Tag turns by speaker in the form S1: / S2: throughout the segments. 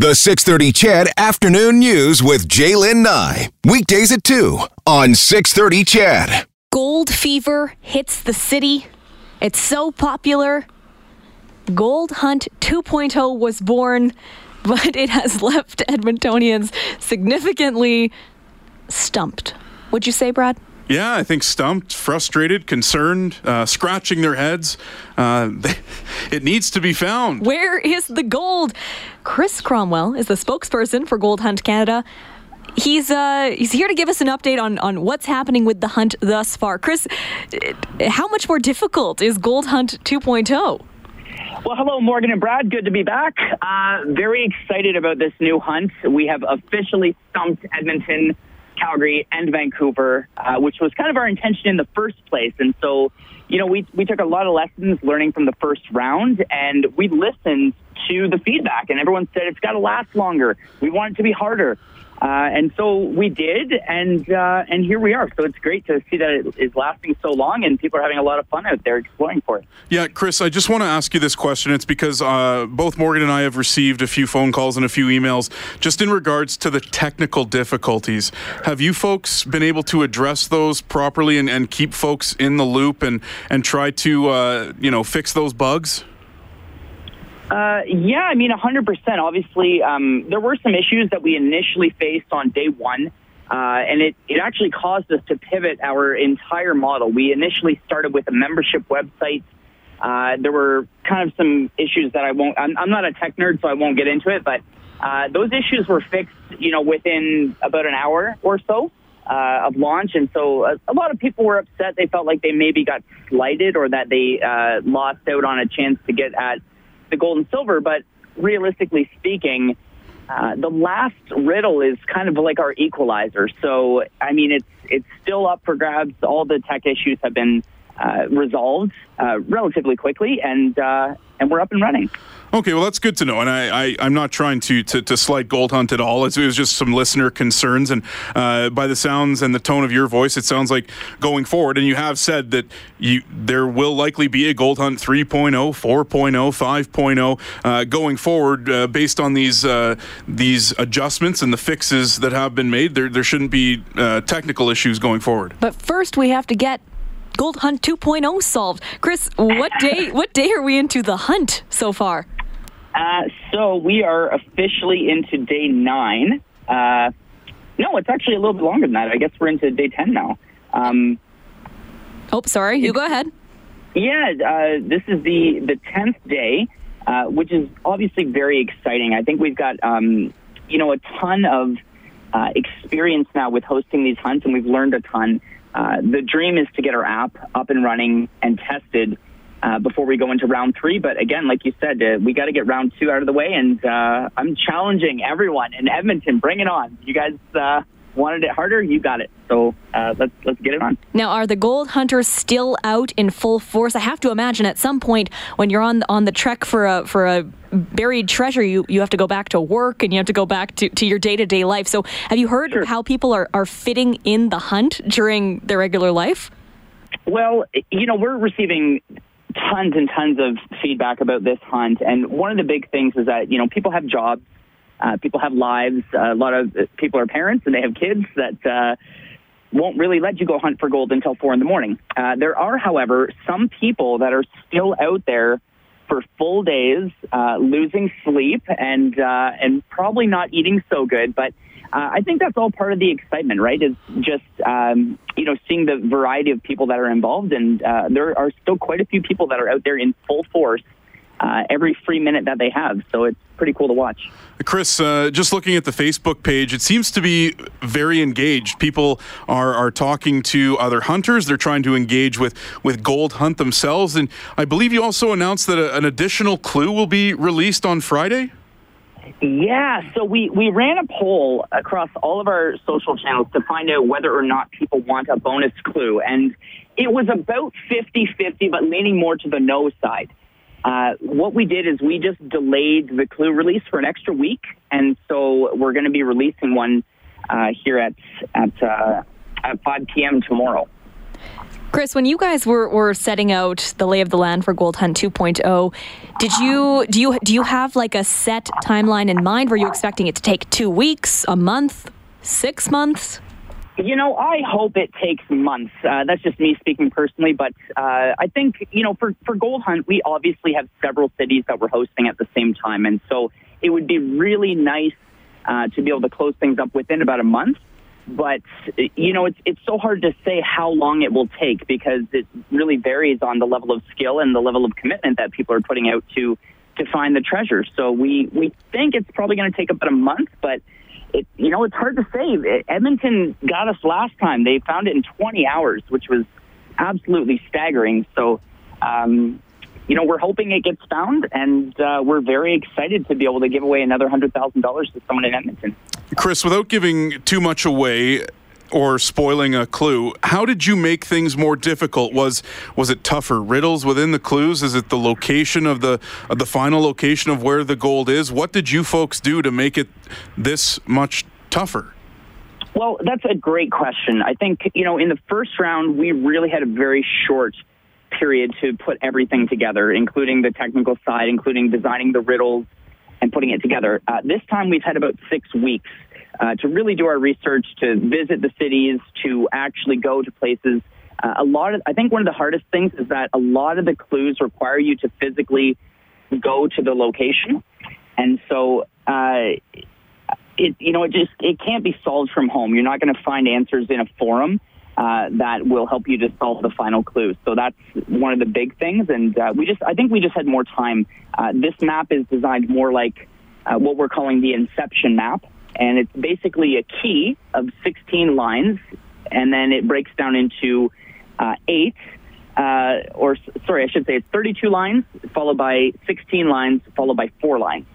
S1: The 630 CHED Afternoon News with Jaylen Nye. Weekdays at 2 on 630 CHED.
S2: Gold fever hits the city. It's so popular. Gold Hunt 2.0 was born, but it has left Edmontonians significantly stumped. Would you say, Brad?
S3: Yeah, I think stumped, frustrated, concerned, uh, scratching their heads. Uh, it needs to be found.
S2: Where is the gold? Chris Cromwell is the spokesperson for Gold Hunt Canada. He's uh, he's here to give us an update on, on what's happening with the hunt thus far. Chris, how much more difficult is Gold Hunt 2.0?
S4: Well, hello, Morgan and Brad. Good to be back. Uh, very excited about this new hunt. We have officially stumped Edmonton Calgary and Vancouver, uh, which was kind of our intention in the first place. And so, you know, we, we took a lot of lessons learning from the first round and we listened to the feedback and everyone said it's got to last longer. We want it to be harder. Uh, and so we did, and uh, and here we are. So it's great to see that it is lasting so long, and people are having a lot of fun out there exploring for it.
S3: Yeah, Chris, I just want to ask you this question. It's because uh, both Morgan and I have received a few phone calls and a few emails just in regards to the technical difficulties. Have you folks been able to address those properly and, and keep folks in the loop and and try to uh, you know fix those bugs?
S4: Uh, yeah, I mean, 100%. Obviously, um, there were some issues that we initially faced on day one, uh, and it, it actually caused us to pivot our entire model. We initially started with a membership website. Uh, there were kind of some issues that I won't, I'm, I'm not a tech nerd, so I won't get into it, but uh, those issues were fixed, you know, within about an hour or so. Uh, of launch, and so a, a, lot of people were upset. They felt like they maybe got slighted or that they uh, lost out on a chance to get at the gold and silver, but realistically speaking, uh, the last riddle is kind of like our equalizer. So, I mean, it's it's still up for grabs. All the tech issues have been uh, resolved uh, relatively quickly, and uh, and we're up and running.
S3: Okay, well that's good to know, and I, I am not trying to, to to slight Gold Hunt at all. It was just some listener concerns, and uh, by the sounds and the tone of your voice, it sounds like going forward, and you have said that you there will likely be a Gold Hunt 3.0, 4.0, 5.0 uh, going forward, uh, based on these uh, these adjustments and the fixes that have been made. There there shouldn't be uh, technical issues going forward.
S2: But first, we have to get Gold Hunt 2.0 solved. Chris, what day what day are we into the hunt so far?
S4: Uh, so we are officially into day nine. Uh, no, it's actually a little bit longer than that. I guess we're into day 10 now. Um,
S2: oh, sorry. You go ahead.
S4: Yeah, uh, this is the, the 10th day, uh, which is obviously very exciting. I think we've got, um, you know, a ton of uh, experience now with hosting these hunts, and we've learned a ton. Uh, the dream is to get our app up and running and tested uh, before we go into round three. But again, like you said, uh, we got to get round two out of the way. And uh, I'm challenging everyone in Edmonton. Bring it on. You guys uh, wanted it harder. You got it. So uh, let's let's get it on.
S2: Now, are the gold hunters still out in full force? I have to imagine at some point when you're on on the trek for a for a buried treasure, you, you have to go back to work and you have to go back to, to your day to day life. So, have you heard sure. how people are, are fitting in the hunt during their regular life?
S4: Well, you know, we're receiving tons and tons of feedback about this hunt. And one of the big things is that, you know, people have jobs, uh, people have lives. Uh, a lot of people are parents and they have kids that uh, won't really let you go hunt for gold until four in the morning. Uh, there are, however, some people that are still out there for full days, uh, losing sleep and uh, and probably not eating so good, but uh, I think that's all part of the excitement, right? Is just um, you know seeing the variety of people that are involved, and uh, there are still quite a few people that are out there in full force uh, every free minute that they have. So it's pretty cool to watch.
S3: Chris, uh, just looking at the Facebook page, it seems to be very engaged. People are, are talking to other hunters. They're trying to engage with, with Gold Hunt themselves. And I believe you also announced that a, an additional clue will be released on Friday.
S4: Yeah, so we, we ran a poll across all of our social channels to find out whether or not people want a bonus clue. And it was about 50 50, but leaning more to the no side. Uh, what we did is we just delayed the clue release for an extra week. And so we're going to be releasing one uh, here at, at, uh, at 5 p.m. tomorrow.
S2: Chris, when you guys were, were setting out the lay of the land for Gold Hunt 2.0, did you do you do you have like a set timeline in mind? Were you expecting it to take two weeks, a month, six months?
S4: You know, I hope it takes months. Uh, that's just me speaking personally, but uh, I think you know, for for Gold Hunt, we obviously have several cities that we're hosting at the same time, and so it would be really nice uh, to be able to close things up within about a month. But you know, it's it's so hard to say how long it will take because it really varies on the level of skill and the level of commitment that people are putting out to to find the treasure. So we we think it's probably going to take about a month, but it, you know, it's hard to say. Edmonton got us last time. They found it in 20 hours, which was absolutely staggering. So, um, you know, we're hoping it gets found, and uh, we're very excited to be able to give away another $100,000 to someone in Edmonton.
S3: Chris, without giving too much away, or spoiling a clue. How did you make things more difficult? Was was it tougher riddles within the clues? Is it the location of the of the final location of where the gold is? What did you folks do to make it this much tougher?
S4: Well, that's a great question. I think you know in the first round we really had a very short period to put everything together, including the technical side, including designing the riddles and putting it together. Uh, this time we've had about six weeks uh, to really do our research, to visit the cities, to actually go to places. Uh, a lot of, I think one of the hardest things is that a lot of the clues require you to physically go to the location, and so uh, it, you know, it just it can't be solved from home. You're not going to find answers in a forum. Uh, that will help you to solve the final clue. So that's one of the big things. And uh, we just, I think we just had more time. Uh, this map is designed more like uh, what we're calling the Inception map, and it's basically a key of 16 lines, and then it breaks down into uh, eight, uh, or sorry, I should say it's 32 lines, followed by 16 lines, followed by four lines.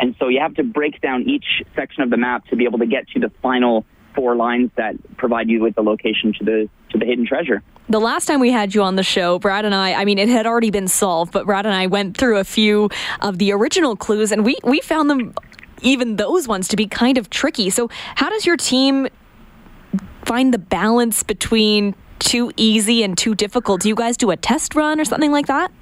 S4: And so you have to break down each section of the map to be able to get to the final four lines that provide you with the location to the to the hidden treasure.
S2: The last time we had you on the show, Brad and I, I mean, it had already been solved, but Brad and I went through a few of the original clues and we, we found them, even those ones, to be kind of tricky. So, how does your team find the balance between too easy and too difficult? Do you guys do a test run or something like that?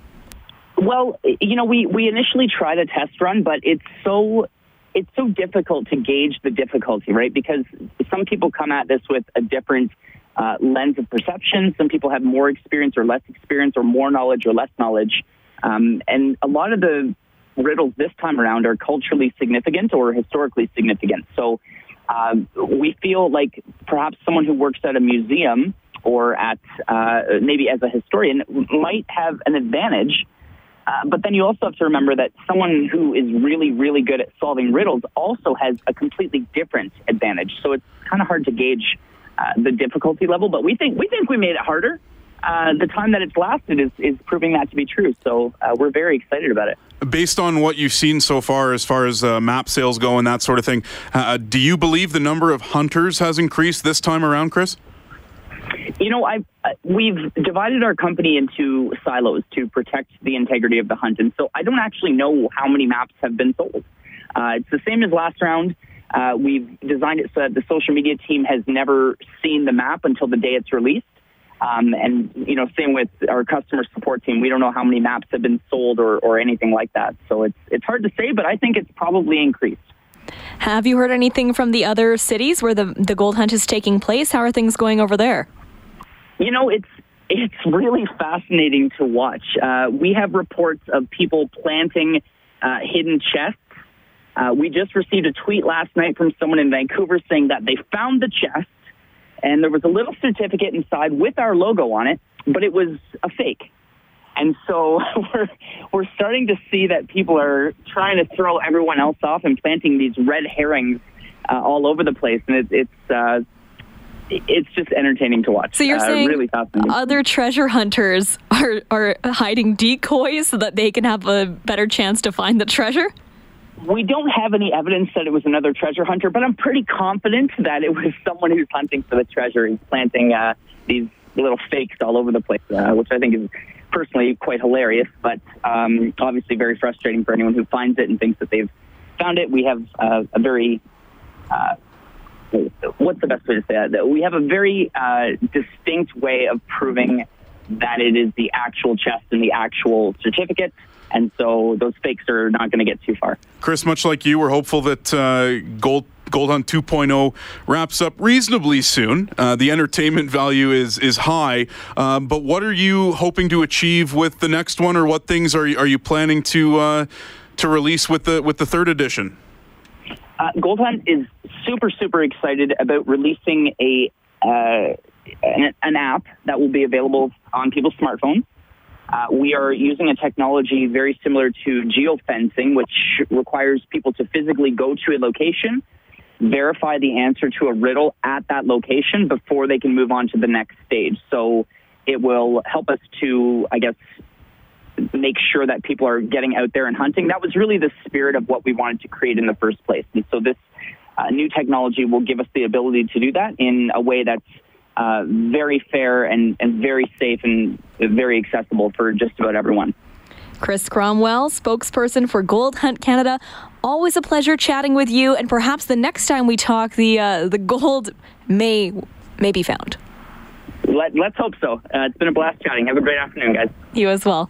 S4: Well, you know, we, we initially tried a test run, but it's so it's so difficult to gauge the difficulty, right? Because some people come at this with a different uh, lens of perception. Some people have more experience or less experience, or more knowledge or less knowledge. Um, and a lot of the riddles this time around are culturally significant or historically significant. So um, we feel like perhaps someone who works at a museum or at uh, maybe as a historian might have an advantage uh, but then you also have to remember that someone who is really, really good at solving riddles also has a completely different advantage. So it's kind of hard to gauge uh, the difficulty level. But we think we think we made it harder. Uh, the time that it's lasted is, is proving that to be true. So uh, we're very excited about it.
S3: Based on what you've seen so far, as far as uh, map sales go and that sort of thing, do you believe the number of hunters has increased this time around, Chris?
S4: You know, I've, uh, we've divided our company into silos to protect the integrity of the hunt, and so I don't actually know how many maps have been sold. Uh, it's the same as last round. Uh, we've designed it so that the social media team has never seen the map until the day it's released. Um, and you know, same with our customer support team. We don't know how many maps have been sold or, or anything like that. So it's it's hard to say, but I think it's probably increased.
S2: Have you heard anything from the other cities where the the gold hunt is taking place? How are things going over there?
S4: You know, it's it's really fascinating to watch. Uh, we have reports of people planting uh, hidden chests. Uh, we just received a tweet last night from someone in Vancouver saying that they found the chest and there was a little certificate inside with our logo on it, but it was a fake. And so we're we're starting to see that people are trying to throw everyone else off and planting these red herrings uh, all over the place, and it, it's uh, it's just entertaining to watch.
S2: So you're
S4: uh,
S2: saying
S4: really
S2: other treasure hunters are are hiding decoys so that they can have a better chance to find the treasure?
S4: We don't have any evidence that it was another treasure hunter, but I'm pretty confident that it was someone who's hunting for the treasure. He's planting uh, these little fakes all over the place, uh, which I think is personally quite hilarious, but um, obviously very frustrating for anyone who finds it and thinks that they've found it. We have uh, a very uh, what's the best way to say that? We have a very uh, distinct way of proving that it is the actual chest and the actual certificate. And so those fakes are not going to get too far.
S3: Chris, much like you, we're hopeful that uh, Gold Gold Hunt 2.0 wraps up reasonably soon. Uh, the entertainment value is is high, um, but what are you hoping to achieve with the next one, or what things are you, are you planning to uh, to release with the with the third edition?
S4: Uh, Gold Hunt is super super excited about releasing a uh, an, an, app that will be available on people's smartphones. Uh, we are using a technology very similar to geofencing, which requires people to physically go to a location verify the answer to a riddle at that location before they can move on to the next stage. So it will help us to, I guess, make sure that people are getting out there and hunting. That was really the spirit of what we wanted to create in the first place. And so this uh, new technology will give us the ability to do that in a way that's uh, very fair and, and very safe and very accessible for just about everyone.
S2: Chris Cromwell, spokesperson for Gold Hunt Canada. Always a pleasure chatting with you, and perhaps the next time we talk, the uh, the gold may may be found.
S4: Let, us hope so. Uh, it's been a blast chatting. Have a great afternoon, guys.
S2: You as well.